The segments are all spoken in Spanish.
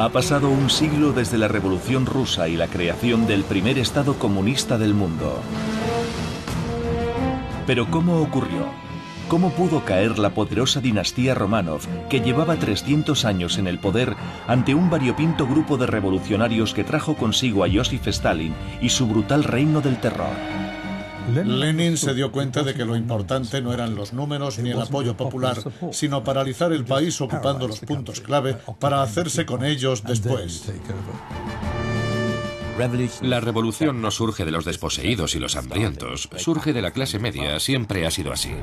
Ha pasado un siglo desde la Revolución Rusa y la creación del primer Estado comunista del mundo. Pero ¿cómo ocurrió? ¿Cómo pudo caer la poderosa dinastía Romanov, que llevaba 300 años en el poder, ante un variopinto grupo de revolucionarios que trajo consigo a Joseph Stalin y su brutal reino del terror? Lenin se dio cuenta de que lo importante no eran los números ni el apoyo popular, sino paralizar el país ocupando los puntos clave para hacerse con ellos después. La revolución no surge de los desposeídos y los hambrientos, surge de la clase media, siempre ha sido así.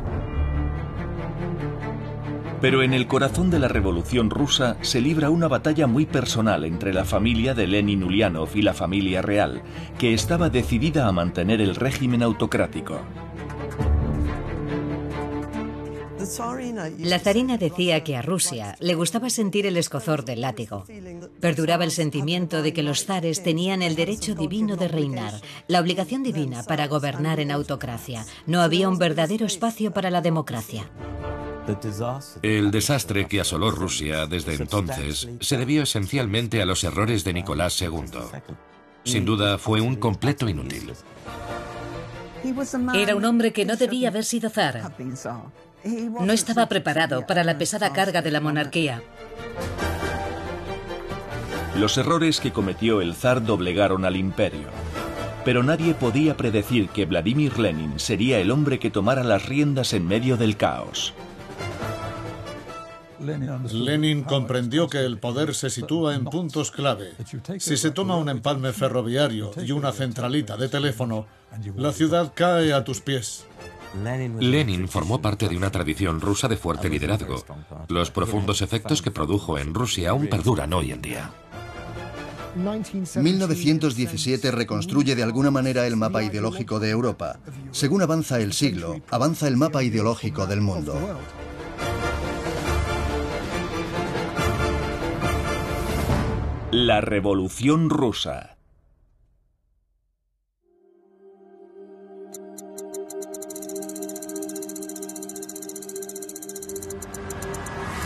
Pero en el corazón de la revolución rusa se libra una batalla muy personal entre la familia de Lenin Ulyanov y la familia real, que estaba decidida a mantener el régimen autocrático. La zarina decía que a Rusia le gustaba sentir el escozor del látigo. Perduraba el sentimiento de que los zares tenían el derecho divino de reinar, la obligación divina para gobernar en autocracia. No había un verdadero espacio para la democracia. El desastre que asoló Rusia desde entonces se debió esencialmente a los errores de Nicolás II. Sin duda fue un completo inútil. Era un hombre que no debía haber sido zar. No estaba preparado para la pesada carga de la monarquía. Los errores que cometió el zar doblegaron al imperio. Pero nadie podía predecir que Vladimir Lenin sería el hombre que tomara las riendas en medio del caos. Lenin comprendió que el poder se sitúa en puntos clave. Si se toma un empalme ferroviario y una centralita de teléfono, la ciudad cae a tus pies. Lenin formó parte de una tradición rusa de fuerte liderazgo. Los profundos efectos que produjo en Rusia aún perduran hoy en día. 1917 reconstruye de alguna manera el mapa ideológico de Europa. Según avanza el siglo, avanza el mapa ideológico del mundo. La Revolución Rusa.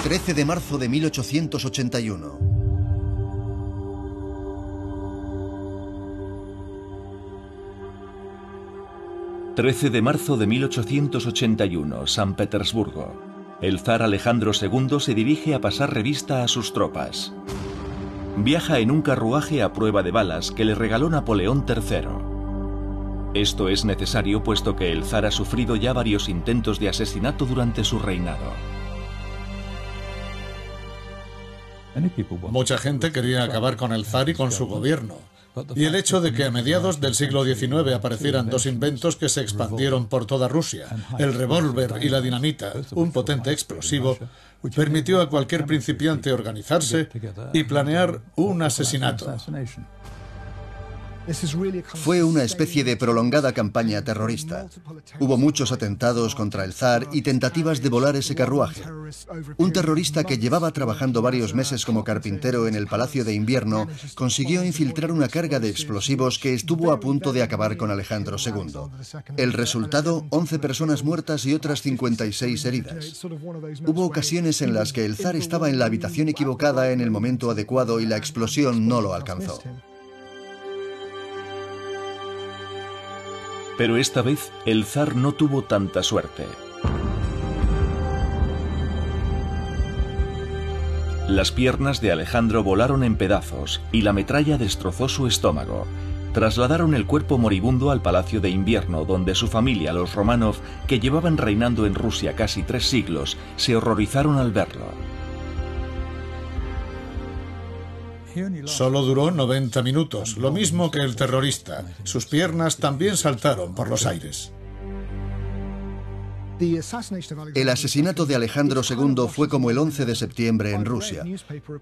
...13 de marzo de 1881... 13 de marzo de 1881, San Petersburgo. El zar Alejandro II se dirige a pasar revista a sus tropas. Viaja en un carruaje a prueba de balas que le regaló Napoleón III. Esto es necesario puesto que el zar ha sufrido ya varios intentos de asesinato durante su reinado. Mucha gente quería acabar con el zar y con su gobierno. Y el hecho de que a mediados del siglo XIX aparecieran dos inventos que se expandieron por toda Rusia, el revólver y la dinamita, un potente explosivo, permitió a cualquier principiante organizarse y planear un asesinato. Fue una especie de prolongada campaña terrorista. Hubo muchos atentados contra el zar y tentativas de volar ese carruaje. Un terrorista que llevaba trabajando varios meses como carpintero en el Palacio de Invierno consiguió infiltrar una carga de explosivos que estuvo a punto de acabar con Alejandro II. El resultado, 11 personas muertas y otras 56 heridas. Hubo ocasiones en las que el zar estaba en la habitación equivocada en el momento adecuado y la explosión no lo alcanzó. Pero esta vez el zar no tuvo tanta suerte. Las piernas de Alejandro volaron en pedazos y la metralla destrozó su estómago. Trasladaron el cuerpo moribundo al Palacio de Invierno, donde su familia, los Romanov, que llevaban reinando en Rusia casi tres siglos, se horrorizaron al verlo. Solo duró 90 minutos, lo mismo que el terrorista. Sus piernas también saltaron por los aires. El asesinato de Alejandro II fue como el 11 de septiembre en Rusia.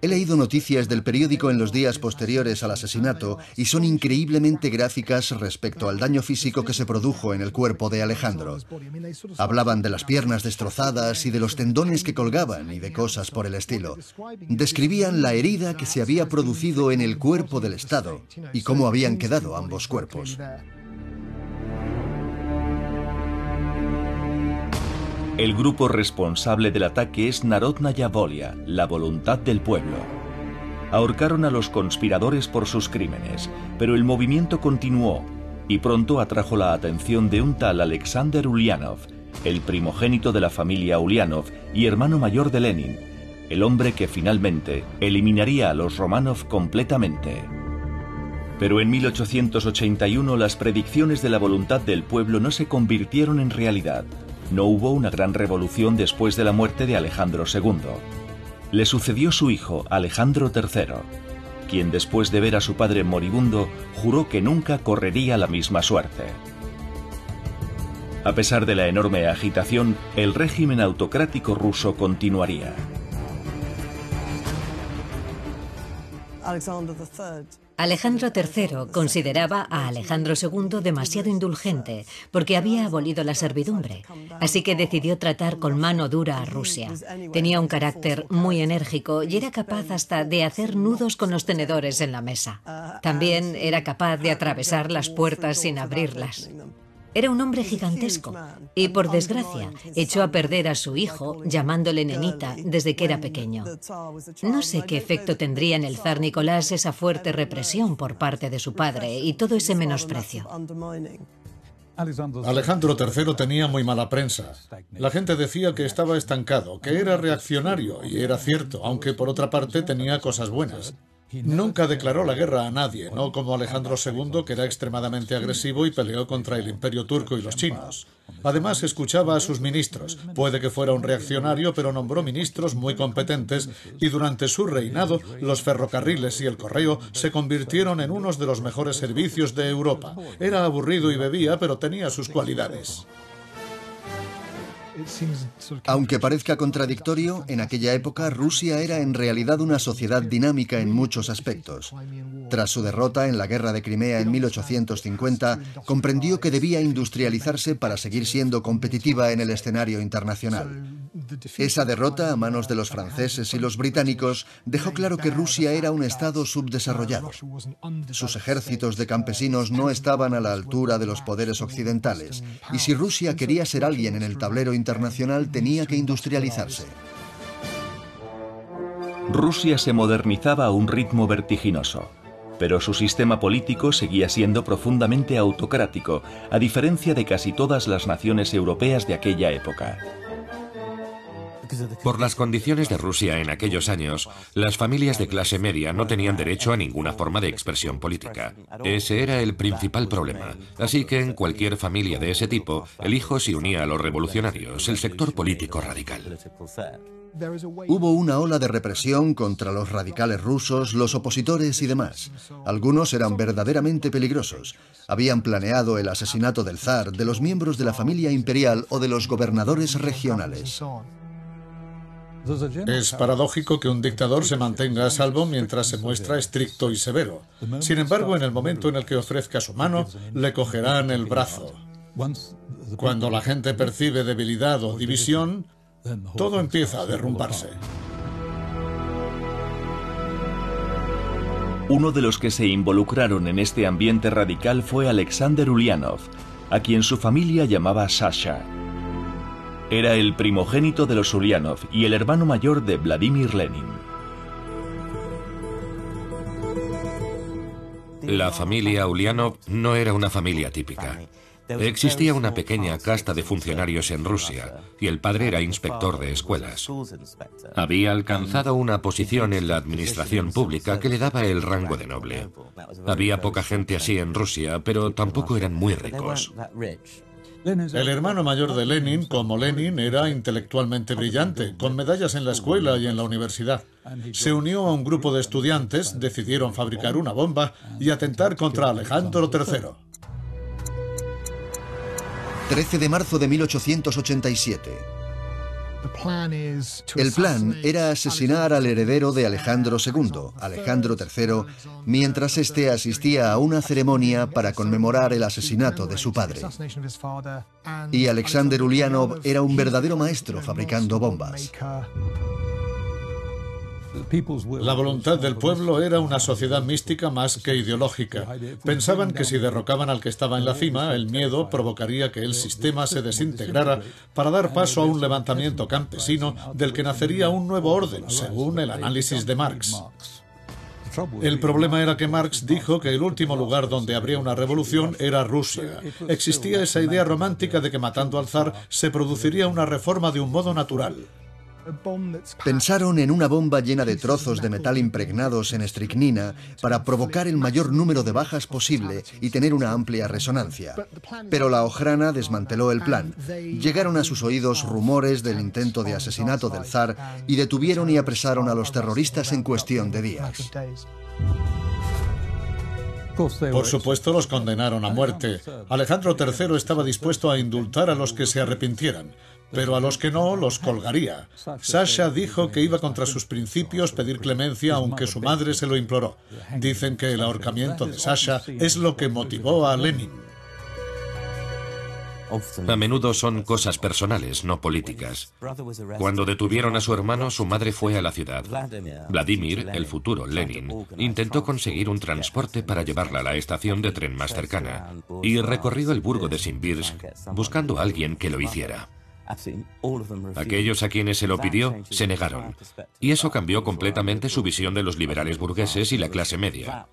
He leído noticias del periódico en los días posteriores al asesinato y son increíblemente gráficas respecto al daño físico que se produjo en el cuerpo de Alejandro. Hablaban de las piernas destrozadas y de los tendones que colgaban y de cosas por el estilo. Describían la herida que se había producido en el cuerpo del Estado y cómo habían quedado ambos cuerpos. El grupo responsable del ataque es Narodnaya Volia, la voluntad del pueblo. ahorcaron a los conspiradores por sus crímenes, pero el movimiento continuó y pronto atrajo la atención de un tal Alexander Ulyanov, el primogénito de la familia Ulyanov y hermano mayor de Lenin, el hombre que finalmente eliminaría a los Romanov completamente. Pero en 1881 las predicciones de la voluntad del pueblo no se convirtieron en realidad. No hubo una gran revolución después de la muerte de Alejandro II. Le sucedió su hijo, Alejandro III, quien después de ver a su padre moribundo juró que nunca correría la misma suerte. A pesar de la enorme agitación, el régimen autocrático ruso continuaría. Alejandro III consideraba a Alejandro II demasiado indulgente porque había abolido la servidumbre, así que decidió tratar con mano dura a Rusia. Tenía un carácter muy enérgico y era capaz hasta de hacer nudos con los tenedores en la mesa. También era capaz de atravesar las puertas sin abrirlas. Era un hombre gigantesco y, por desgracia, echó a perder a su hijo llamándole nenita desde que era pequeño. No sé qué efecto tendría en el zar Nicolás esa fuerte represión por parte de su padre y todo ese menosprecio. Alejandro III tenía muy mala prensa. La gente decía que estaba estancado, que era reaccionario, y era cierto, aunque por otra parte tenía cosas buenas. Nunca declaró la guerra a nadie, no como Alejandro II, que era extremadamente agresivo y peleó contra el imperio turco y los chinos. Además, escuchaba a sus ministros. Puede que fuera un reaccionario, pero nombró ministros muy competentes y durante su reinado los ferrocarriles y el correo se convirtieron en unos de los mejores servicios de Europa. Era aburrido y bebía, pero tenía sus cualidades. Aunque parezca contradictorio, en aquella época Rusia era en realidad una sociedad dinámica en muchos aspectos. Tras su derrota en la Guerra de Crimea en 1850, comprendió que debía industrializarse para seguir siendo competitiva en el escenario internacional. Esa derrota a manos de los franceses y los británicos dejó claro que Rusia era un estado subdesarrollado. Sus ejércitos de campesinos no estaban a la altura de los poderes occidentales, y si Rusia quería ser alguien en el tablero internacional tenía que industrializarse. Rusia se modernizaba a un ritmo vertiginoso, pero su sistema político seguía siendo profundamente autocrático, a diferencia de casi todas las naciones europeas de aquella época. Por las condiciones de Rusia en aquellos años, las familias de clase media no tenían derecho a ninguna forma de expresión política. Ese era el principal problema. Así que en cualquier familia de ese tipo, el hijo se unía a los revolucionarios, el sector político radical. Hubo una ola de represión contra los radicales rusos, los opositores y demás. Algunos eran verdaderamente peligrosos. Habían planeado el asesinato del zar, de los miembros de la familia imperial o de los gobernadores regionales. Es paradójico que un dictador se mantenga a salvo mientras se muestra estricto y severo. Sin embargo, en el momento en el que ofrezca su mano, le cogerán el brazo. Cuando la gente percibe debilidad o división, todo empieza a derrumbarse. Uno de los que se involucraron en este ambiente radical fue Alexander Ulyanov, a quien su familia llamaba Sasha. Era el primogénito de los Ulyanov y el hermano mayor de Vladimir Lenin. La familia Ulyanov no era una familia típica. Existía una pequeña casta de funcionarios en Rusia y el padre era inspector de escuelas. Había alcanzado una posición en la administración pública que le daba el rango de noble. Había poca gente así en Rusia, pero tampoco eran muy ricos. El hermano mayor de Lenin, como Lenin, era intelectualmente brillante, con medallas en la escuela y en la universidad. Se unió a un grupo de estudiantes, decidieron fabricar una bomba y atentar contra Alejandro III. 13 de marzo de 1887. El plan era asesinar al heredero de Alejandro II, Alejandro III, mientras éste asistía a una ceremonia para conmemorar el asesinato de su padre. Y Alexander Ulyanov era un verdadero maestro fabricando bombas. La voluntad del pueblo era una sociedad mística más que ideológica. Pensaban que si derrocaban al que estaba en la cima, el miedo provocaría que el sistema se desintegrara para dar paso a un levantamiento campesino del que nacería un nuevo orden, según el análisis de Marx. El problema era que Marx dijo que el último lugar donde habría una revolución era Rusia. Existía esa idea romántica de que matando al zar se produciría una reforma de un modo natural. Pensaron en una bomba llena de trozos de metal impregnados en estricnina para provocar el mayor número de bajas posible y tener una amplia resonancia. Pero la Ojrana desmanteló el plan. Llegaron a sus oídos rumores del intento de asesinato del zar y detuvieron y apresaron a los terroristas en cuestión de días. Por supuesto, los condenaron a muerte. Alejandro III estaba dispuesto a indultar a los que se arrepintieran pero a los que no los colgaría. Sasha dijo que iba contra sus principios pedir clemencia aunque su madre se lo imploró. Dicen que el ahorcamiento de Sasha es lo que motivó a Lenin. A menudo son cosas personales, no políticas. Cuando detuvieron a su hermano, su madre fue a la ciudad. Vladimir, el futuro Lenin, intentó conseguir un transporte para llevarla a la estación de tren más cercana y recorrió el burgo de Simbirsk buscando a alguien que lo hiciera. Aquellos a quienes se lo pidió se negaron. Y eso cambió completamente su visión de los liberales burgueses y la clase media.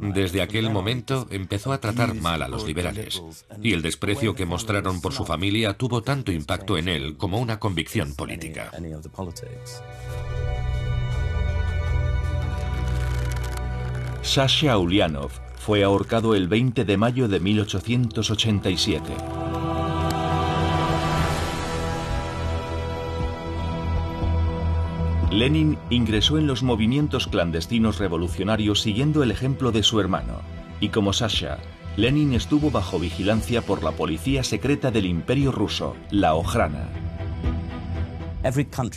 Desde aquel momento empezó a tratar mal a los liberales. Y el desprecio que mostraron por su familia tuvo tanto impacto en él como una convicción política. Sasha Ulyanov fue ahorcado el 20 de mayo de 1887. Lenin ingresó en los movimientos clandestinos revolucionarios siguiendo el ejemplo de su hermano, y como Sasha, Lenin estuvo bajo vigilancia por la policía secreta del Imperio ruso, la Ojrana.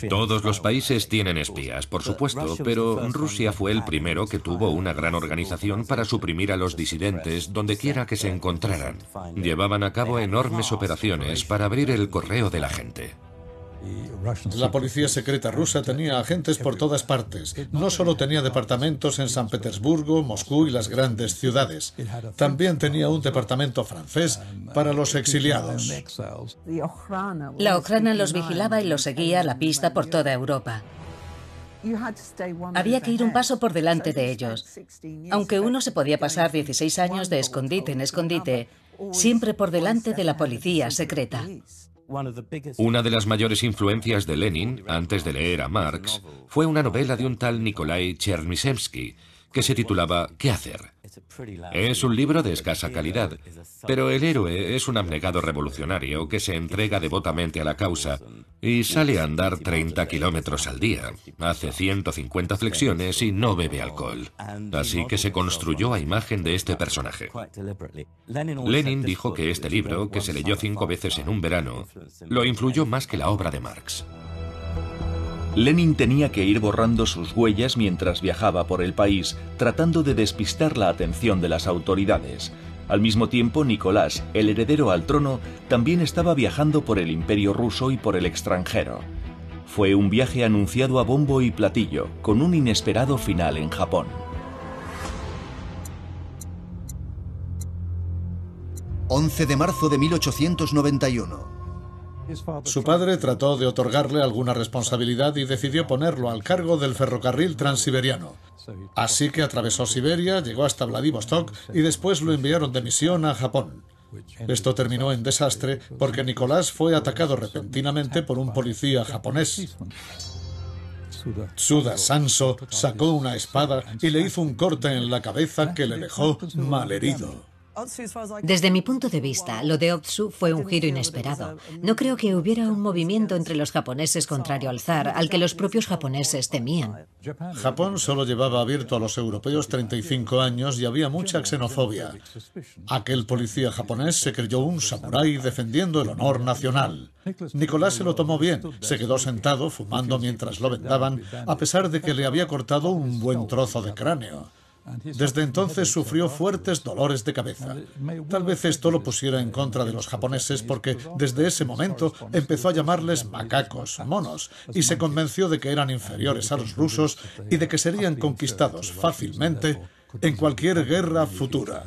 Todos los países tienen espías, por supuesto, pero Rusia fue el primero que tuvo una gran organización para suprimir a los disidentes donde quiera que se encontraran. Llevaban a cabo enormes operaciones para abrir el correo de la gente. La policía secreta rusa tenía agentes por todas partes. No solo tenía departamentos en San Petersburgo, Moscú y las grandes ciudades. También tenía un departamento francés para los exiliados. La Ojrana los vigilaba y los seguía a la pista por toda Europa. Había que ir un paso por delante de ellos. Aunque uno se podía pasar 16 años de escondite en escondite, siempre por delante de la policía secreta. Una de las mayores influencias de Lenin, antes de leer a Marx, fue una novela de un tal Nikolai Chernyshevsky, que se titulaba ¿Qué hacer? Es un libro de escasa calidad, pero el héroe es un abnegado revolucionario que se entrega devotamente a la causa y sale a andar 30 kilómetros al día, hace 150 flexiones y no bebe alcohol. Así que se construyó a imagen de este personaje. Lenin dijo que este libro, que se leyó cinco veces en un verano, lo influyó más que la obra de Marx. Lenin tenía que ir borrando sus huellas mientras viajaba por el país, tratando de despistar la atención de las autoridades. Al mismo tiempo, Nicolás, el heredero al trono, también estaba viajando por el imperio ruso y por el extranjero. Fue un viaje anunciado a bombo y platillo, con un inesperado final en Japón. ...11 de marzo de 1891... Su padre trató de otorgarle alguna responsabilidad y decidió ponerlo al cargo del ferrocarril transiberiano. Así que atravesó Siberia, llegó hasta Vladivostok y después lo enviaron de misión a Japón. Esto terminó en desastre porque Nicolás fue atacado repentinamente por un policía japonés. Suda Sanso sacó una espada y le hizo un corte en la cabeza que le dejó malherido. Desde mi punto de vista, lo de Otsu fue un giro inesperado. No creo que hubiera un movimiento entre los japoneses contrario al zar, al que los propios japoneses temían. Japón solo llevaba abierto a los europeos 35 años y había mucha xenofobia. Aquel policía japonés se creyó un samurái defendiendo el honor nacional. Nicolás se lo tomó bien, se quedó sentado fumando mientras lo vendaban, a pesar de que le había cortado un buen trozo de cráneo. Desde entonces sufrió fuertes dolores de cabeza. Tal vez esto lo pusiera en contra de los japoneses porque desde ese momento empezó a llamarles macacos, monos, y se convenció de que eran inferiores a los rusos y de que serían conquistados fácilmente en cualquier guerra futura.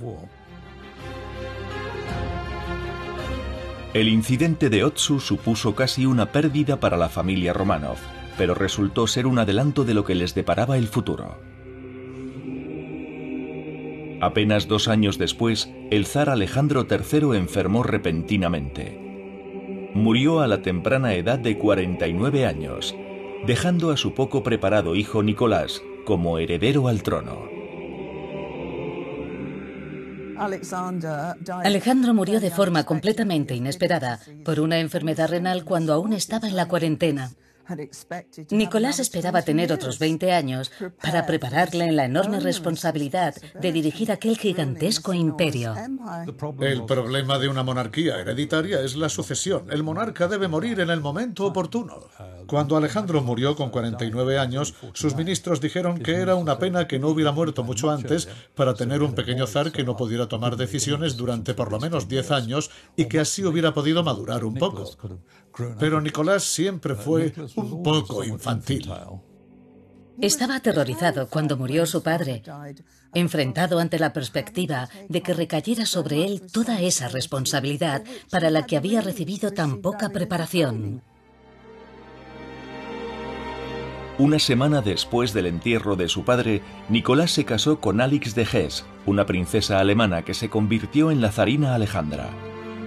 El incidente de Otsu supuso casi una pérdida para la familia Romanov, pero resultó ser un adelanto de lo que les deparaba el futuro. Apenas dos años después, el zar Alejandro III enfermó repentinamente. Murió a la temprana edad de 49 años, dejando a su poco preparado hijo Nicolás como heredero al trono. Alejandro murió de forma completamente inesperada por una enfermedad renal cuando aún estaba en la cuarentena. Nicolás esperaba tener otros 20 años para prepararle en la enorme responsabilidad de dirigir aquel gigantesco imperio. El problema de una monarquía hereditaria es la sucesión. El monarca debe morir en el momento oportuno. Cuando Alejandro murió con 49 años, sus ministros dijeron que era una pena que no hubiera muerto mucho antes para tener un pequeño zar que no pudiera tomar decisiones durante por lo menos 10 años y que así hubiera podido madurar un poco. Pero Nicolás siempre fue un poco infantil. Estaba aterrorizado cuando murió su padre, enfrentado ante la perspectiva de que recayera sobre él toda esa responsabilidad para la que había recibido tan poca preparación. Una semana después del entierro de su padre, Nicolás se casó con Alix de Hesse, una princesa alemana que se convirtió en la zarina Alejandra.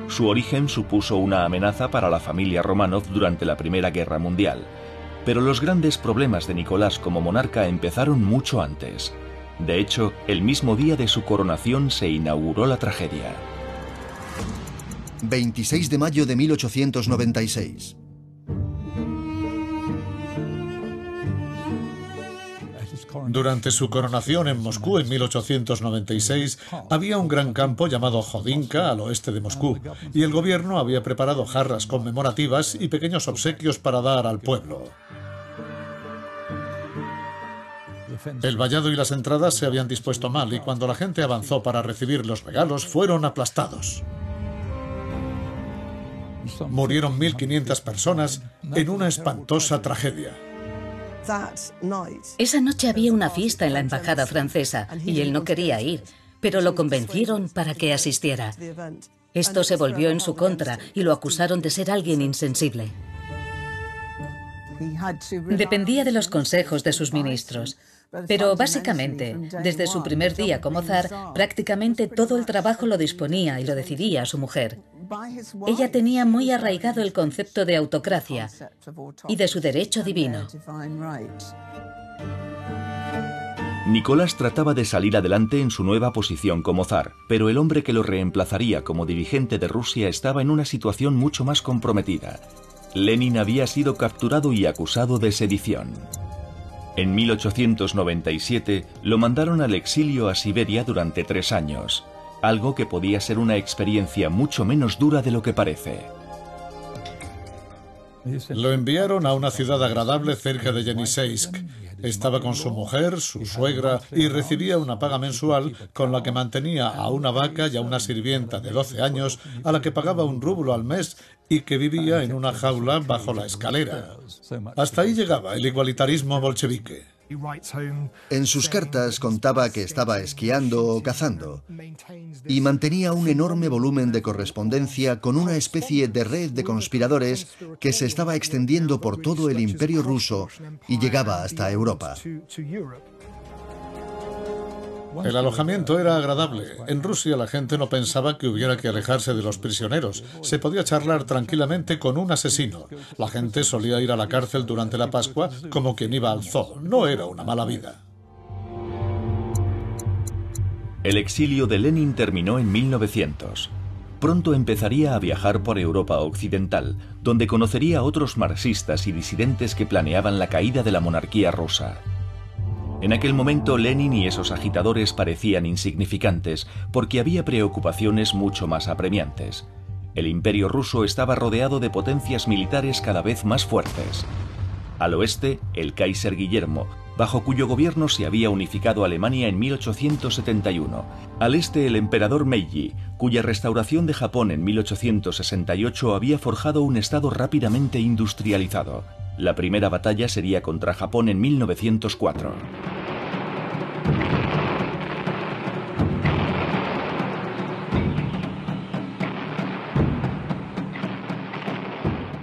Su origen supuso una amenaza para la familia Romanov durante la Primera Guerra Mundial, pero los grandes problemas de Nicolás como monarca empezaron mucho antes. De hecho, el mismo día de su coronación se inauguró la tragedia. 26 de mayo de 1896. Durante su coronación en Moscú en 1896 había un gran campo llamado Jodinka al oeste de Moscú y el gobierno había preparado jarras conmemorativas y pequeños obsequios para dar al pueblo. El vallado y las entradas se habían dispuesto mal y cuando la gente avanzó para recibir los regalos fueron aplastados. Murieron 1.500 personas en una espantosa tragedia. Esa noche había una fiesta en la embajada francesa y él no quería ir, pero lo convencieron para que asistiera. Esto se volvió en su contra y lo acusaron de ser alguien insensible. Dependía de los consejos de sus ministros. Pero básicamente, desde su primer día como zar, prácticamente todo el trabajo lo disponía y lo decidía su mujer. Ella tenía muy arraigado el concepto de autocracia y de su derecho divino. Nicolás trataba de salir adelante en su nueva posición como zar, pero el hombre que lo reemplazaría como dirigente de Rusia estaba en una situación mucho más comprometida. Lenin había sido capturado y acusado de sedición. En 1897 lo mandaron al exilio a Siberia durante tres años algo que podía ser una experiencia mucho menos dura de lo que parece. Lo enviaron a una ciudad agradable cerca de Yeniseisk. Estaba con su mujer, su suegra, y recibía una paga mensual con la que mantenía a una vaca y a una sirvienta de 12 años a la que pagaba un rublo al mes y que vivía en una jaula bajo la escalera. Hasta ahí llegaba el igualitarismo bolchevique. En sus cartas contaba que estaba esquiando o cazando y mantenía un enorme volumen de correspondencia con una especie de red de conspiradores que se estaba extendiendo por todo el imperio ruso y llegaba hasta Europa. El alojamiento era agradable. En Rusia la gente no pensaba que hubiera que alejarse de los prisioneros. Se podía charlar tranquilamente con un asesino. La gente solía ir a la cárcel durante la Pascua como quien iba al zoo. No era una mala vida. El exilio de Lenin terminó en 1900. Pronto empezaría a viajar por Europa Occidental, donde conocería a otros marxistas y disidentes que planeaban la caída de la monarquía rusa. En aquel momento Lenin y esos agitadores parecían insignificantes porque había preocupaciones mucho más apremiantes. El imperio ruso estaba rodeado de potencias militares cada vez más fuertes. Al oeste, el Kaiser Guillermo, bajo cuyo gobierno se había unificado Alemania en 1871. Al este, el emperador Meiji, cuya restauración de Japón en 1868 había forjado un estado rápidamente industrializado. La primera batalla sería contra Japón en 1904.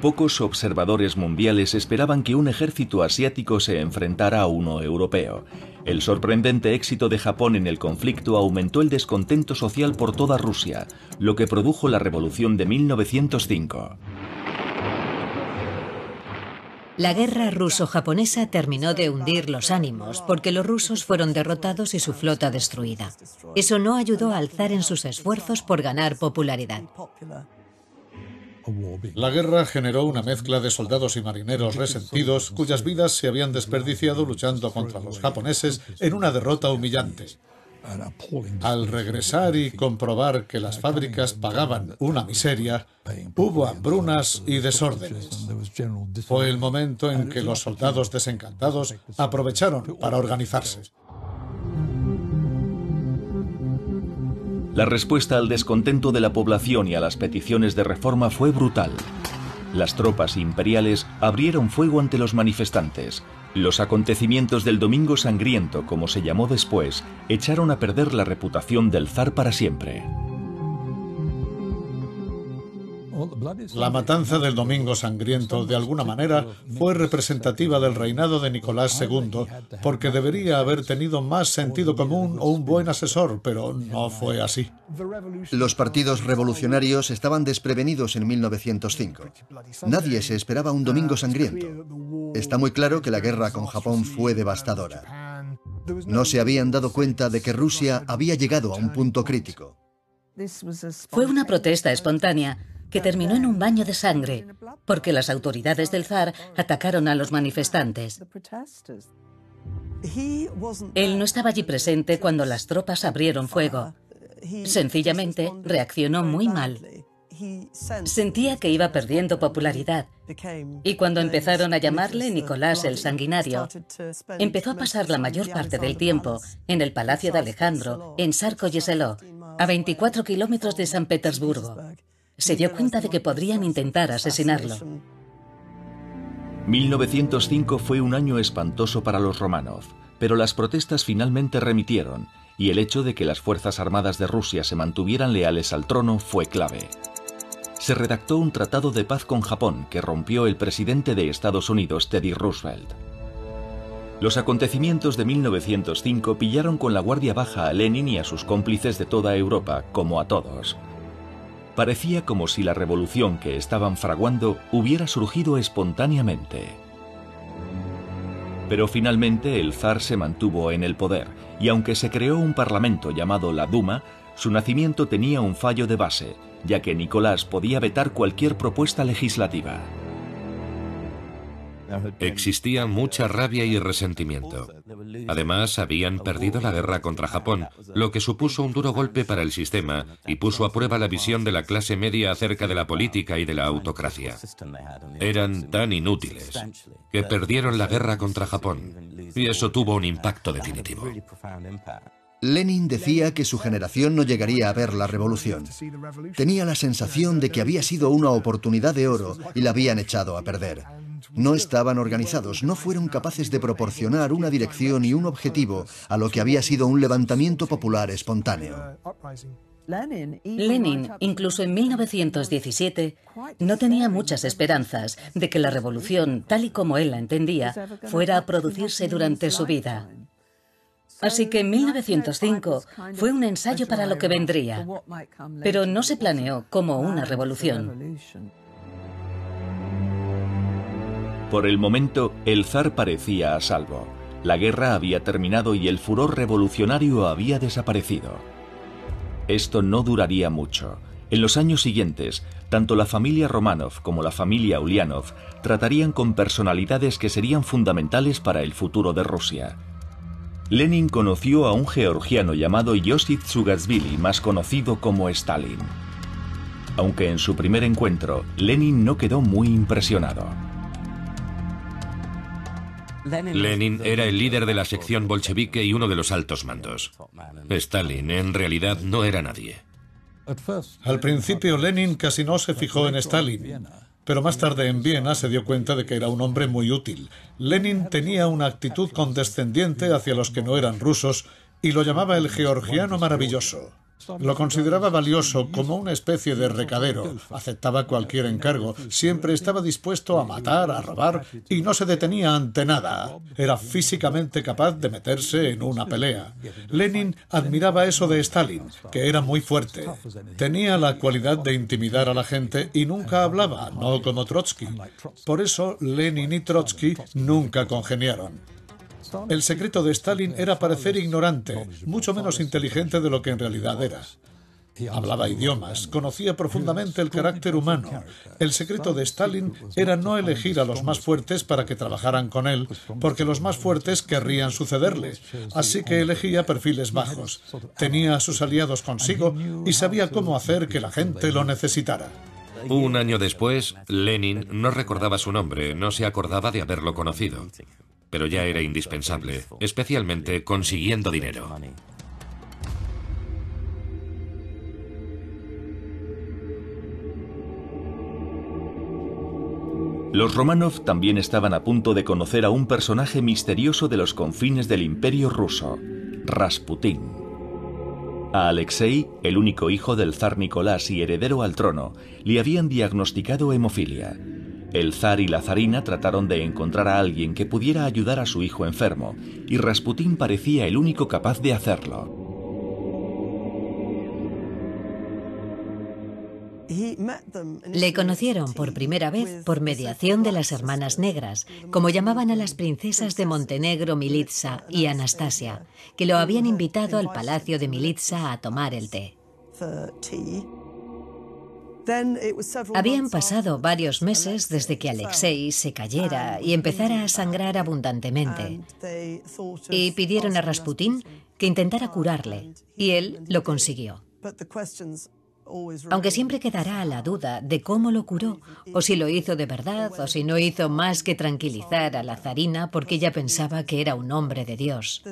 Pocos observadores mundiales esperaban que un ejército asiático se enfrentara a uno europeo. El sorprendente éxito de Japón en el conflicto aumentó el descontento social por toda Rusia, lo que produjo la Revolución de 1905. La guerra ruso-japonesa terminó de hundir los ánimos porque los rusos fueron derrotados y su flota destruida. Eso no ayudó a alzar en sus esfuerzos por ganar popularidad. La guerra generó una mezcla de soldados y marineros resentidos cuyas vidas se habían desperdiciado luchando contra los japoneses en una derrota humillante. Al regresar y comprobar que las fábricas pagaban una miseria, hubo hambrunas y desórdenes. Fue el momento en que los soldados desencantados aprovecharon para organizarse. La respuesta al descontento de la población y a las peticiones de reforma fue brutal. Las tropas imperiales abrieron fuego ante los manifestantes. Los acontecimientos del Domingo Sangriento, como se llamó después, echaron a perder la reputación del zar para siempre. La matanza del Domingo Sangriento, de alguna manera, fue representativa del reinado de Nicolás II, porque debería haber tenido más sentido común o un buen asesor, pero no fue así. Los partidos revolucionarios estaban desprevenidos en 1905. Nadie se esperaba un Domingo Sangriento. Está muy claro que la guerra con Japón fue devastadora. No se habían dado cuenta de que Rusia había llegado a un punto crítico. Fue una protesta espontánea que terminó en un baño de sangre, porque las autoridades del zar atacaron a los manifestantes. Él no estaba allí presente cuando las tropas abrieron fuego. Sencillamente reaccionó muy mal. Sentía que iba perdiendo popularidad y cuando empezaron a llamarle Nicolás el Sanguinario, empezó a pasar la mayor parte del tiempo en el Palacio de Alejandro, en Sarko a 24 kilómetros de San Petersburgo se dio cuenta de que podrían intentar asesinarlo. 1905 fue un año espantoso para los Romanov, pero las protestas finalmente remitieron y el hecho de que las Fuerzas Armadas de Rusia se mantuvieran leales al trono fue clave. Se redactó un tratado de paz con Japón que rompió el presidente de Estados Unidos, Teddy Roosevelt. Los acontecimientos de 1905 pillaron con la guardia baja a Lenin y a sus cómplices de toda Europa, como a todos. Parecía como si la revolución que estaban fraguando hubiera surgido espontáneamente. Pero finalmente el zar se mantuvo en el poder, y aunque se creó un parlamento llamado la Duma, su nacimiento tenía un fallo de base, ya que Nicolás podía vetar cualquier propuesta legislativa. Existía mucha rabia y resentimiento. Además, habían perdido la guerra contra Japón, lo que supuso un duro golpe para el sistema y puso a prueba la visión de la clase media acerca de la política y de la autocracia. Eran tan inútiles que perdieron la guerra contra Japón y eso tuvo un impacto definitivo. Lenin decía que su generación no llegaría a ver la revolución. Tenía la sensación de que había sido una oportunidad de oro y la habían echado a perder. No estaban organizados, no fueron capaces de proporcionar una dirección y un objetivo a lo que había sido un levantamiento popular espontáneo. Lenin, incluso en 1917, no tenía muchas esperanzas de que la revolución, tal y como él la entendía, fuera a producirse durante su vida. Así que en 1905 fue un ensayo para lo que vendría, pero no se planeó como una revolución. Por el momento, el zar parecía a salvo. La guerra había terminado y el furor revolucionario había desaparecido. Esto no duraría mucho. En los años siguientes, tanto la familia Romanov como la familia Ulyanov tratarían con personalidades que serían fundamentales para el futuro de Rusia. Lenin conoció a un georgiano llamado Yosif Tsugatsvili, más conocido como Stalin. Aunque en su primer encuentro, Lenin no quedó muy impresionado. Lenin era el líder de la sección bolchevique y uno de los altos mandos. Stalin en realidad no era nadie. Al principio Lenin casi no se fijó en Stalin, pero más tarde en Viena se dio cuenta de que era un hombre muy útil. Lenin tenía una actitud condescendiente hacia los que no eran rusos y lo llamaba el georgiano maravilloso. Lo consideraba valioso como una especie de recadero. Aceptaba cualquier encargo. Siempre estaba dispuesto a matar, a robar y no se detenía ante nada. Era físicamente capaz de meterse en una pelea. Lenin admiraba eso de Stalin, que era muy fuerte. Tenía la cualidad de intimidar a la gente y nunca hablaba, no como Trotsky. Por eso Lenin y Trotsky nunca congeniaron. El secreto de Stalin era parecer ignorante, mucho menos inteligente de lo que en realidad era. Hablaba idiomas, conocía profundamente el carácter humano. El secreto de Stalin era no elegir a los más fuertes para que trabajaran con él, porque los más fuertes querrían sucederle. Así que elegía perfiles bajos. Tenía a sus aliados consigo y sabía cómo hacer que la gente lo necesitara. Un año después, Lenin no recordaba su nombre, no se acordaba de haberlo conocido. Pero ya era indispensable, especialmente consiguiendo dinero. Los Romanov también estaban a punto de conocer a un personaje misterioso de los confines del imperio ruso, Rasputín. A Alexei, el único hijo del zar Nicolás y heredero al trono, le habían diagnosticado hemofilia. El zar y la zarina trataron de encontrar a alguien que pudiera ayudar a su hijo enfermo, y Rasputín parecía el único capaz de hacerlo. Le conocieron por primera vez por mediación de las hermanas negras, como llamaban a las princesas de Montenegro Militsa y Anastasia, que lo habían invitado al palacio de Militsa a tomar el té. Habían pasado varios meses desde que Alexei se cayera y empezara a sangrar abundantemente. Y pidieron a Rasputín que intentara curarle, y él lo consiguió aunque siempre quedará la duda de cómo lo curó, o si lo hizo de verdad, o si no hizo más que tranquilizar a la zarina porque ella pensaba que era un hombre de Dios.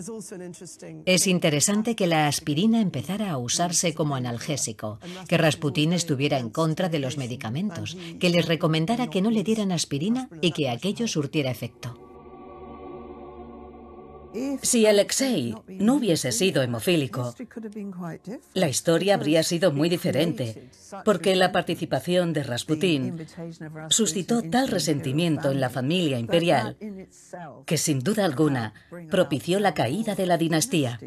Es interesante que la aspirina empezara a usarse como analgésico, que Rasputín estuviera en contra de los medicamentos, que les recomendara que no le dieran aspirina y que aquello surtiera efecto. Si Alexei no hubiese sido hemofílico, la historia habría sido muy diferente, porque la participación de Rasputín suscitó tal resentimiento en la familia imperial que sin duda alguna propició la caída de la dinastía.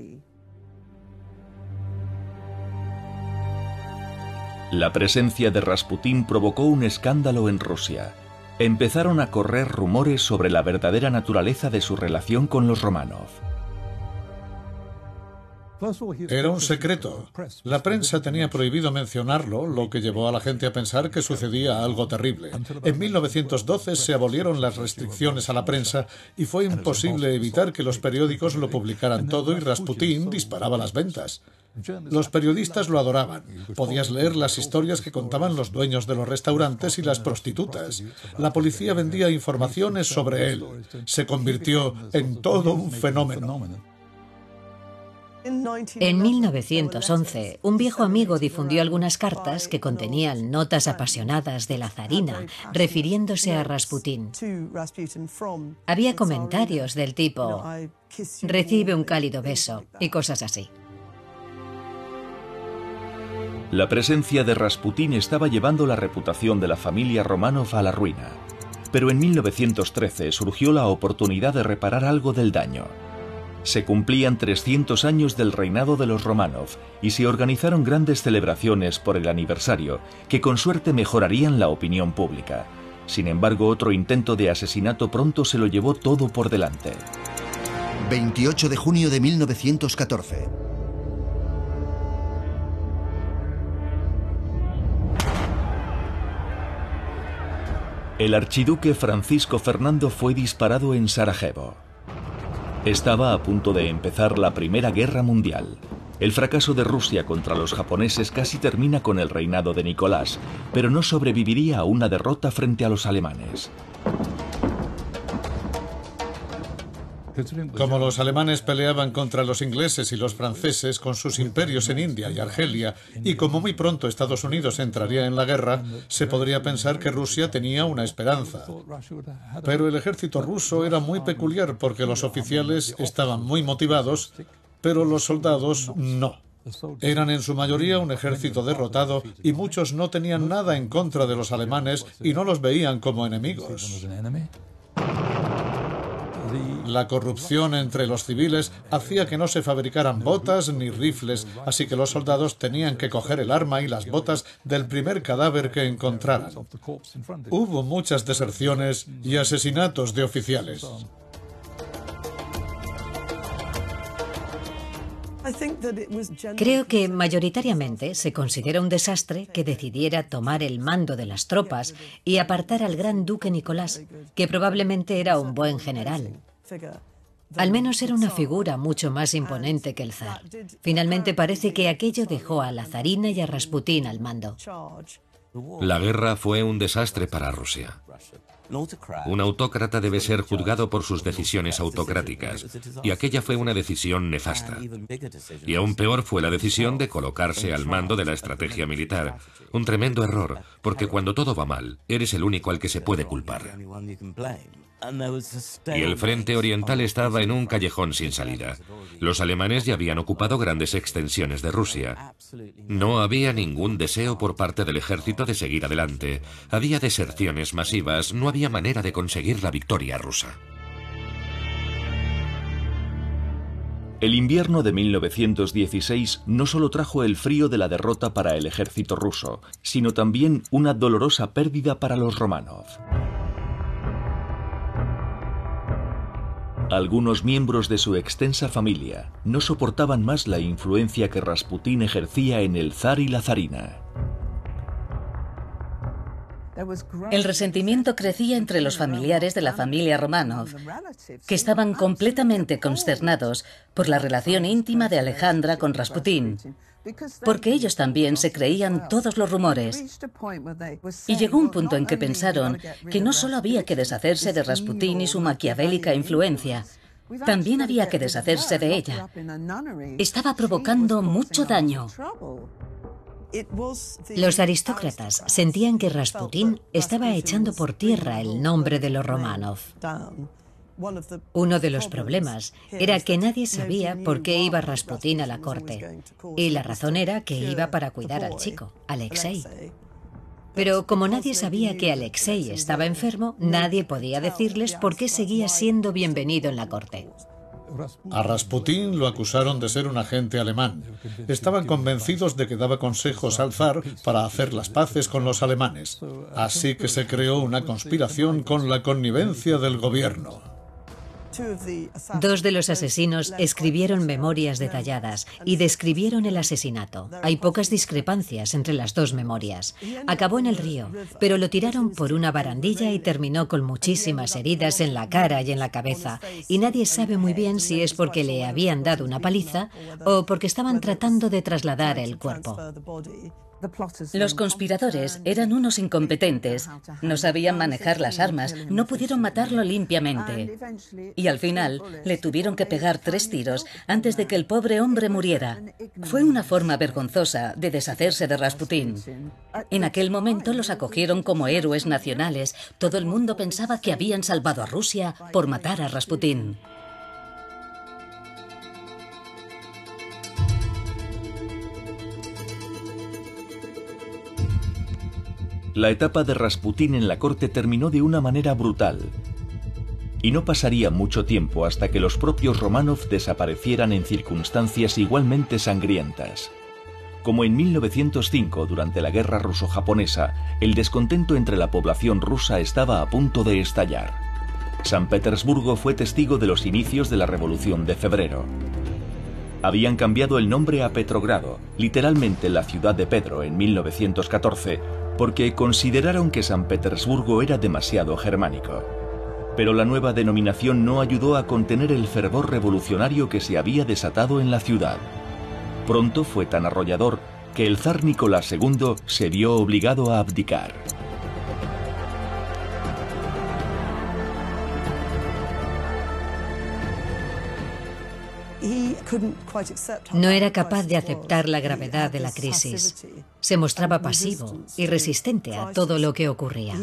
La presencia de Rasputín provocó un escándalo en Rusia empezaron a correr rumores sobre la verdadera naturaleza de su relación con los Romanov. Era un secreto. La prensa tenía prohibido mencionarlo, lo que llevó a la gente a pensar que sucedía algo terrible. En 1912 se abolieron las restricciones a la prensa y fue imposible evitar que los periódicos lo publicaran todo y Rasputín disparaba las ventas. Los periodistas lo adoraban. Podías leer las historias que contaban los dueños de los restaurantes y las prostitutas. La policía vendía informaciones sobre él. Se convirtió en todo un fenómeno. En 1911, un viejo amigo difundió algunas cartas que contenían notas apasionadas de la zarina, refiriéndose a Rasputín. Había comentarios del tipo, recibe un cálido beso y cosas así. La presencia de Rasputín estaba llevando la reputación de la familia Romanov a la ruina. Pero en 1913 surgió la oportunidad de reparar algo del daño. Se cumplían 300 años del reinado de los Romanov y se organizaron grandes celebraciones por el aniversario que con suerte mejorarían la opinión pública. Sin embargo, otro intento de asesinato pronto se lo llevó todo por delante. 28 de junio de 1914. El archiduque Francisco Fernando fue disparado en Sarajevo. Estaba a punto de empezar la Primera Guerra Mundial. El fracaso de Rusia contra los japoneses casi termina con el reinado de Nicolás, pero no sobreviviría a una derrota frente a los alemanes. Como los alemanes peleaban contra los ingleses y los franceses con sus imperios en India y Argelia, y como muy pronto Estados Unidos entraría en la guerra, se podría pensar que Rusia tenía una esperanza. Pero el ejército ruso era muy peculiar porque los oficiales estaban muy motivados, pero los soldados no. Eran en su mayoría un ejército derrotado y muchos no tenían nada en contra de los alemanes y no los veían como enemigos. La corrupción entre los civiles hacía que no se fabricaran botas ni rifles, así que los soldados tenían que coger el arma y las botas del primer cadáver que encontraran. Hubo muchas deserciones y asesinatos de oficiales. Creo que mayoritariamente se considera un desastre que decidiera tomar el mando de las tropas y apartar al gran duque Nicolás, que probablemente era un buen general. Al menos era una figura mucho más imponente que el zar. Finalmente parece que aquello dejó a la zarina y a Rasputín al mando. La guerra fue un desastre para Rusia. Un autócrata debe ser juzgado por sus decisiones autocráticas, y aquella fue una decisión nefasta. Y aún peor fue la decisión de colocarse al mando de la estrategia militar. Un tremendo error, porque cuando todo va mal, eres el único al que se puede culpar. Y el frente oriental estaba en un callejón sin salida. Los alemanes ya habían ocupado grandes extensiones de Rusia. No había ningún deseo por parte del ejército de seguir adelante. Había deserciones masivas, no había manera de conseguir la victoria rusa. El invierno de 1916 no solo trajo el frío de la derrota para el ejército ruso, sino también una dolorosa pérdida para los Romanov. Algunos miembros de su extensa familia no soportaban más la influencia que Rasputín ejercía en el zar y la zarina. El resentimiento crecía entre los familiares de la familia Romanov, que estaban completamente consternados por la relación íntima de Alejandra con Rasputín, porque ellos también se creían todos los rumores. Y llegó un punto en que pensaron que no solo había que deshacerse de Rasputín y su maquiavélica influencia, también había que deshacerse de ella. Estaba provocando mucho daño. Los aristócratas sentían que Rasputín estaba echando por tierra el nombre de los Romanov. Uno de los problemas era que nadie sabía por qué iba Rasputín a la corte. Y la razón era que iba para cuidar al chico, Alexei. Pero como nadie sabía que Alexei estaba enfermo, nadie podía decirles por qué seguía siendo bienvenido en la corte. A Rasputín lo acusaron de ser un agente alemán. Estaban convencidos de que daba consejos al zar para hacer las paces con los alemanes. Así que se creó una conspiración con la connivencia del gobierno. Dos de los asesinos escribieron memorias detalladas y describieron el asesinato. Hay pocas discrepancias entre las dos memorias. Acabó en el río, pero lo tiraron por una barandilla y terminó con muchísimas heridas en la cara y en la cabeza. Y nadie sabe muy bien si es porque le habían dado una paliza o porque estaban tratando de trasladar el cuerpo. Los conspiradores eran unos incompetentes, no sabían manejar las armas, no pudieron matarlo limpiamente. Y al final le tuvieron que pegar tres tiros antes de que el pobre hombre muriera. Fue una forma vergonzosa de deshacerse de Rasputín. En aquel momento los acogieron como héroes nacionales. Todo el mundo pensaba que habían salvado a Rusia por matar a Rasputín. La etapa de Rasputín en la corte terminó de una manera brutal. Y no pasaría mucho tiempo hasta que los propios Romanov desaparecieran en circunstancias igualmente sangrientas. Como en 1905, durante la guerra ruso-japonesa, el descontento entre la población rusa estaba a punto de estallar. San Petersburgo fue testigo de los inicios de la Revolución de Febrero. Habían cambiado el nombre a Petrogrado, literalmente la ciudad de Pedro, en 1914, porque consideraron que San Petersburgo era demasiado germánico. Pero la nueva denominación no ayudó a contener el fervor revolucionario que se había desatado en la ciudad. Pronto fue tan arrollador que el zar Nicolás II se vio obligado a abdicar. No era capaz de aceptar la gravedad de la crisis. Se mostraba pasivo y resistente a todo lo que ocurría.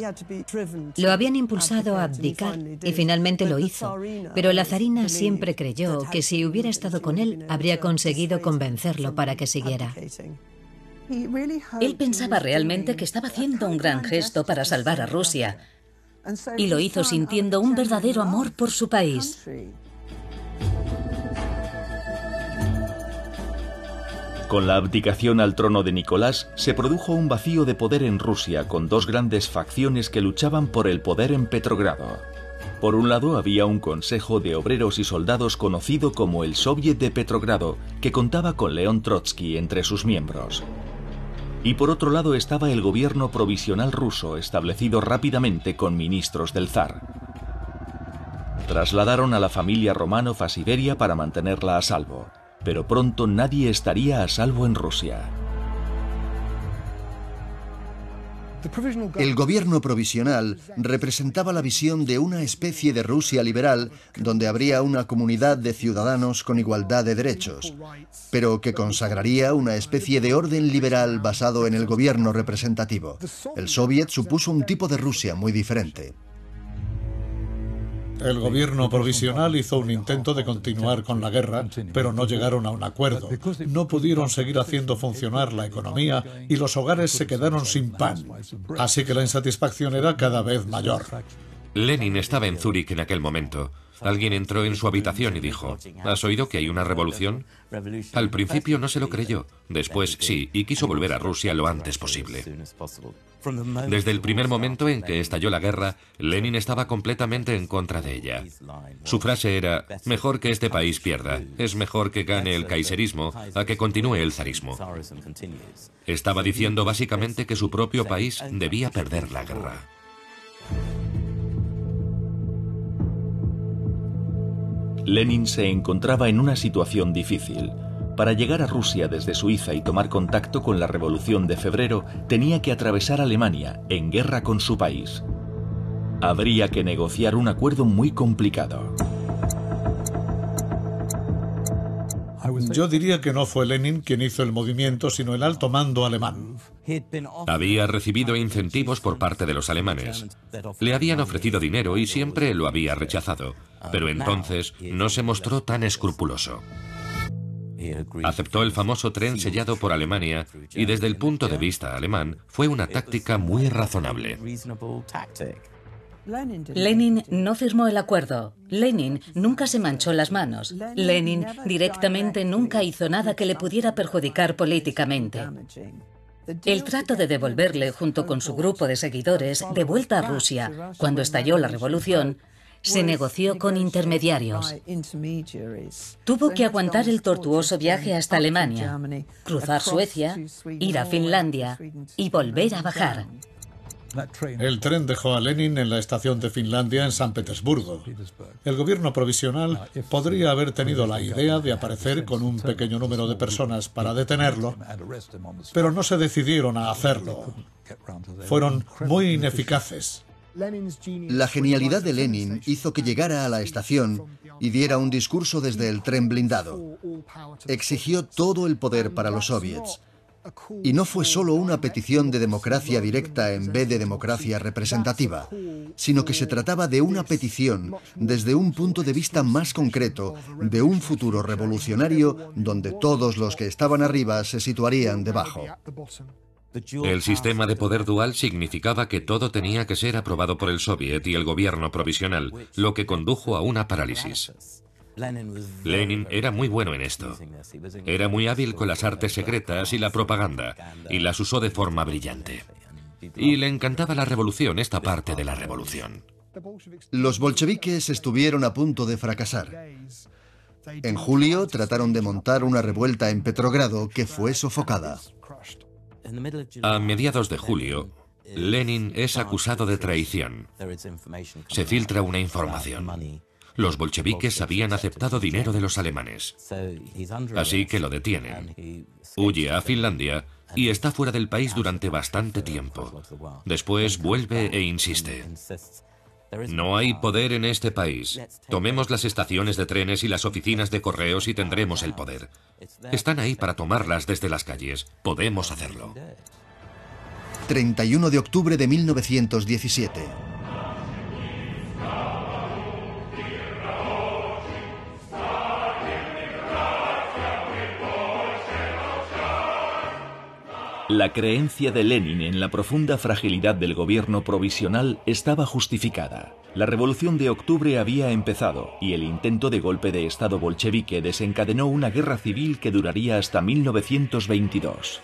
Lo habían impulsado a abdicar y finalmente lo hizo, pero la zarina siempre creyó que si hubiera estado con él habría conseguido convencerlo para que siguiera. Él pensaba realmente que estaba haciendo un gran gesto para salvar a Rusia y lo hizo sintiendo un verdadero amor por su país. Con la abdicación al trono de Nicolás se produjo un vacío de poder en Rusia con dos grandes facciones que luchaban por el poder en Petrogrado. Por un lado había un consejo de obreros y soldados conocido como el Soviet de Petrogrado, que contaba con León Trotsky entre sus miembros. Y por otro lado estaba el gobierno provisional ruso, establecido rápidamente con ministros del zar. Trasladaron a la familia Romanov a Siberia para mantenerla a salvo pero pronto nadie estaría a salvo en Rusia. El gobierno provisional representaba la visión de una especie de Rusia liberal donde habría una comunidad de ciudadanos con igualdad de derechos, pero que consagraría una especie de orden liberal basado en el gobierno representativo. El soviet supuso un tipo de Rusia muy diferente. El gobierno provisional hizo un intento de continuar con la guerra, pero no llegaron a un acuerdo. No pudieron seguir haciendo funcionar la economía y los hogares se quedaron sin pan. Así que la insatisfacción era cada vez mayor. Lenin estaba en Zúrich en aquel momento. Alguien entró en su habitación y dijo, ¿has oído que hay una revolución? Al principio no se lo creyó, después sí, y quiso volver a Rusia lo antes posible. Desde el primer momento en que estalló la guerra, Lenin estaba completamente en contra de ella. Su frase era, mejor que este país pierda, es mejor que gane el kaiserismo a que continúe el zarismo. Estaba diciendo básicamente que su propio país debía perder la guerra. Lenin se encontraba en una situación difícil. Para llegar a Rusia desde Suiza y tomar contacto con la Revolución de Febrero, tenía que atravesar Alemania, en guerra con su país. Habría que negociar un acuerdo muy complicado. Yo diría que no fue Lenin quien hizo el movimiento, sino el alto mando alemán. Había recibido incentivos por parte de los alemanes. Le habían ofrecido dinero y siempre lo había rechazado, pero entonces no se mostró tan escrupuloso. Aceptó el famoso tren sellado por Alemania y desde el punto de vista alemán fue una táctica muy razonable. Lenin no firmó el acuerdo. Lenin nunca se manchó las manos. Lenin directamente nunca hizo nada que le pudiera perjudicar políticamente. El trato de devolverle, junto con su grupo de seguidores, de vuelta a Rusia, cuando estalló la revolución, se negoció con intermediarios. Tuvo que aguantar el tortuoso viaje hasta Alemania, cruzar Suecia, ir a Finlandia y volver a bajar. El tren dejó a Lenin en la estación de Finlandia en San Petersburgo. El gobierno provisional podría haber tenido la idea de aparecer con un pequeño número de personas para detenerlo, pero no se decidieron a hacerlo. Fueron muy ineficaces. La genialidad de Lenin hizo que llegara a la estación y diera un discurso desde el tren blindado. Exigió todo el poder para los soviets y no fue solo una petición de democracia directa en vez de democracia representativa, sino que se trataba de una petición desde un punto de vista más concreto de un futuro revolucionario donde todos los que estaban arriba se situarían debajo. El sistema de poder dual significaba que todo tenía que ser aprobado por el Soviet y el gobierno provisional, lo que condujo a una parálisis. Lenin era muy bueno en esto. Era muy hábil con las artes secretas y la propaganda, y las usó de forma brillante. Y le encantaba la revolución, esta parte de la revolución. Los bolcheviques estuvieron a punto de fracasar. En julio trataron de montar una revuelta en Petrogrado que fue sofocada. A mediados de julio, Lenin es acusado de traición. Se filtra una información. Los bolcheviques habían aceptado dinero de los alemanes. Así que lo detienen. Huye a Finlandia y está fuera del país durante bastante tiempo. Después vuelve e insiste. No hay poder en este país. Tomemos las estaciones de trenes y las oficinas de correos y tendremos el poder. Están ahí para tomarlas desde las calles. Podemos hacerlo. 31 de octubre de 1917. La creencia de Lenin en la profunda fragilidad del gobierno provisional estaba justificada. La revolución de octubre había empezado y el intento de golpe de Estado bolchevique desencadenó una guerra civil que duraría hasta 1922.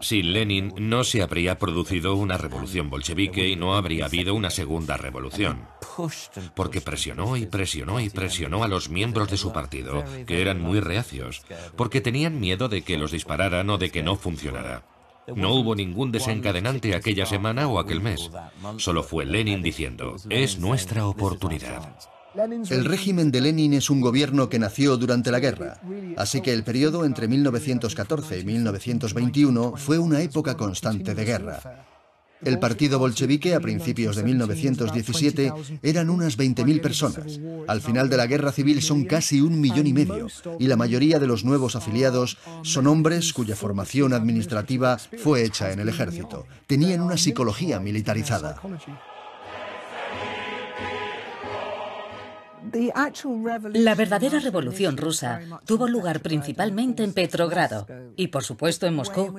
Sin Lenin no se habría producido una revolución bolchevique y no habría habido una segunda revolución. Porque presionó y presionó y presionó a los miembros de su partido, que eran muy reacios, porque tenían miedo de que los dispararan o de que no funcionara. No hubo ningún desencadenante aquella semana o aquel mes. Solo fue Lenin diciendo, es nuestra oportunidad. El régimen de Lenin es un gobierno que nació durante la guerra, así que el periodo entre 1914 y 1921 fue una época constante de guerra. El partido bolchevique a principios de 1917 eran unas 20.000 personas. Al final de la guerra civil son casi un millón y medio y la mayoría de los nuevos afiliados son hombres cuya formación administrativa fue hecha en el ejército. Tenían una psicología militarizada. La verdadera revolución rusa tuvo lugar principalmente en Petrogrado y, por supuesto, en Moscú.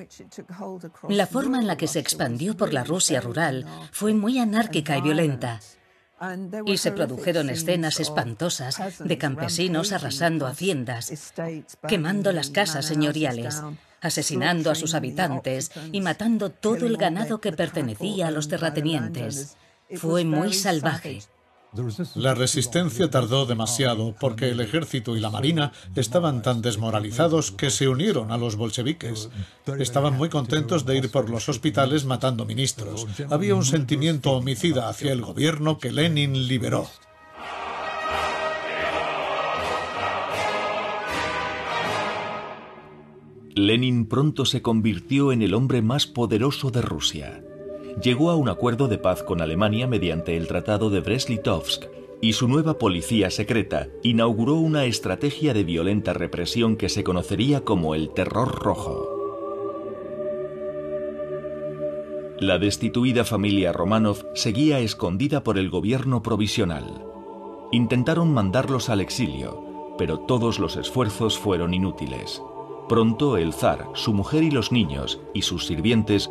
La forma en la que se expandió por la Rusia rural fue muy anárquica y violenta. Y se produjeron escenas espantosas de campesinos arrasando haciendas, quemando las casas señoriales, asesinando a sus habitantes y matando todo el ganado que pertenecía a los terratenientes. Fue muy salvaje. La resistencia tardó demasiado porque el ejército y la marina estaban tan desmoralizados que se unieron a los bolcheviques. Estaban muy contentos de ir por los hospitales matando ministros. Había un sentimiento homicida hacia el gobierno que Lenin liberó. Lenin pronto se convirtió en el hombre más poderoso de Rusia llegó a un acuerdo de paz con Alemania mediante el Tratado de Brest-Litovsk y su nueva policía secreta inauguró una estrategia de violenta represión que se conocería como el Terror Rojo. La destituida familia Romanov seguía escondida por el gobierno provisional. Intentaron mandarlos al exilio, pero todos los esfuerzos fueron inútiles. Pronto el zar, su mujer y los niños, y sus sirvientes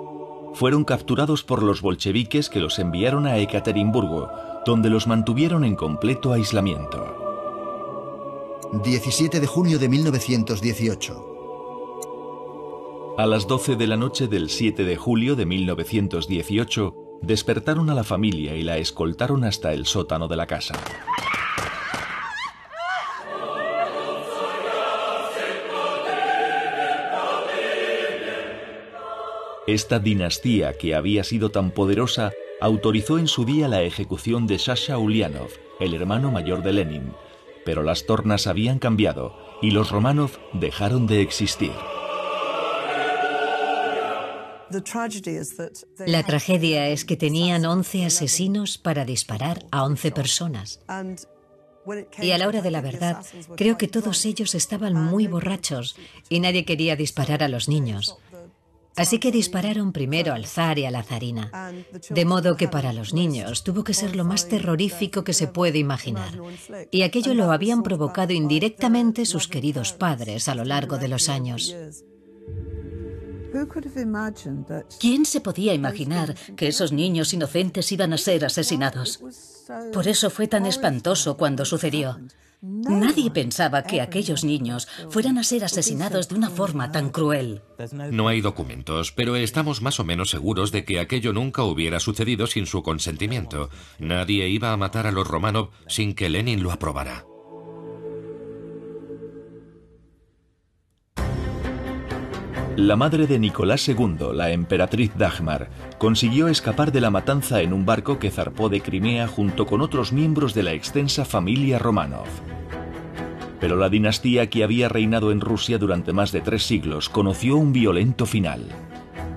fueron capturados por los bolcheviques que los enviaron a Ekaterimburgo, donde los mantuvieron en completo aislamiento. 17 de junio de 1918. A las 12 de la noche del 7 de julio de 1918, despertaron a la familia y la escoltaron hasta el sótano de la casa. Esta dinastía que había sido tan poderosa autorizó en su día la ejecución de Sasha Ulianov, el hermano mayor de Lenin, pero las tornas habían cambiado y los Romanov dejaron de existir. La tragedia es que tenían 11 asesinos para disparar a 11 personas. Y a la hora de la verdad, creo que todos ellos estaban muy borrachos y nadie quería disparar a los niños. Así que dispararon primero al zar y a la zarina, de modo que para los niños tuvo que ser lo más terrorífico que se puede imaginar. Y aquello lo habían provocado indirectamente sus queridos padres a lo largo de los años. ¿Quién se podía imaginar que esos niños inocentes iban a ser asesinados? Por eso fue tan espantoso cuando sucedió. Nadie pensaba que aquellos niños fueran a ser asesinados de una forma tan cruel. No hay documentos, pero estamos más o menos seguros de que aquello nunca hubiera sucedido sin su consentimiento. Nadie iba a matar a los Romanov sin que Lenin lo aprobara. La madre de Nicolás II, la emperatriz Dagmar, consiguió escapar de la matanza en un barco que zarpó de Crimea junto con otros miembros de la extensa familia Romanov. Pero la dinastía que había reinado en Rusia durante más de tres siglos conoció un violento final.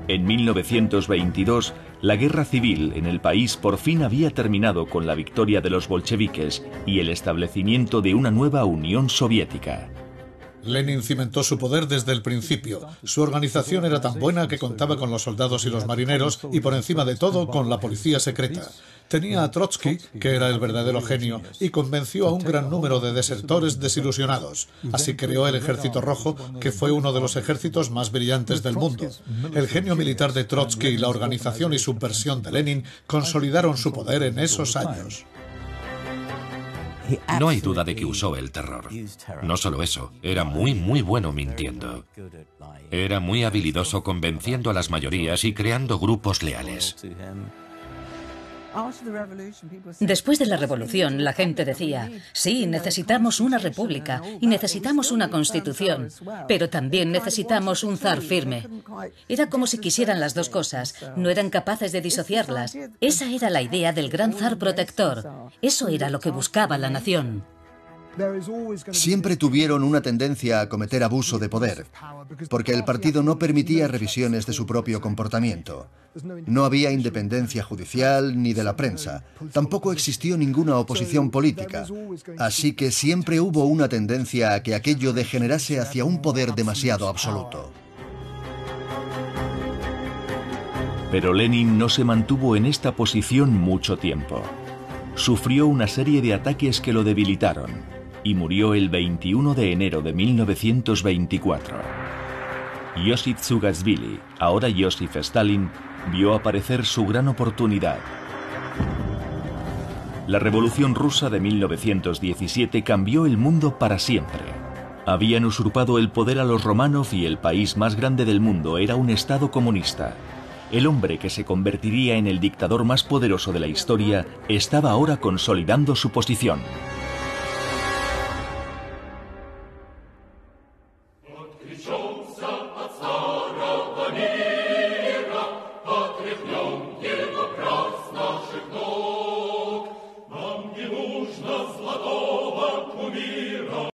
En 1922, La guerra civil en el país por fin había terminado con la victoria de los bolcheviques y el establecimiento de una nueva Unión Soviética. Lenin cimentó su poder desde el principio. Su organización era tan buena que contaba con los soldados y los marineros y por encima de todo con la policía secreta. Tenía a Trotsky, que era el verdadero genio, y convenció a un gran número de desertores desilusionados. Así creó el Ejército Rojo, que fue uno de los ejércitos más brillantes del mundo. El genio militar de Trotsky y la organización y subversión de Lenin consolidaron su poder en esos años. No hay duda de que usó el terror. No solo eso, era muy, muy bueno mintiendo. Era muy habilidoso convenciendo a las mayorías y creando grupos leales. Después de la revolución, la gente decía, sí, necesitamos una república y necesitamos una constitución, pero también necesitamos un zar firme. Era como si quisieran las dos cosas, no eran capaces de disociarlas. Esa era la idea del gran zar protector. Eso era lo que buscaba la nación. Siempre tuvieron una tendencia a cometer abuso de poder, porque el partido no permitía revisiones de su propio comportamiento. No había independencia judicial ni de la prensa. Tampoco existió ninguna oposición política. Así que siempre hubo una tendencia a que aquello degenerase hacia un poder demasiado absoluto. Pero Lenin no se mantuvo en esta posición mucho tiempo. Sufrió una serie de ataques que lo debilitaron y murió el 21 de enero de 1924. Yosif Zugasvili, ahora Joseph Stalin, vio aparecer su gran oportunidad. La Revolución Rusa de 1917 cambió el mundo para siempre. Habían usurpado el poder a los Romanov y el país más grande del mundo era un Estado comunista. El hombre que se convertiría en el dictador más poderoso de la historia estaba ahora consolidando su posición.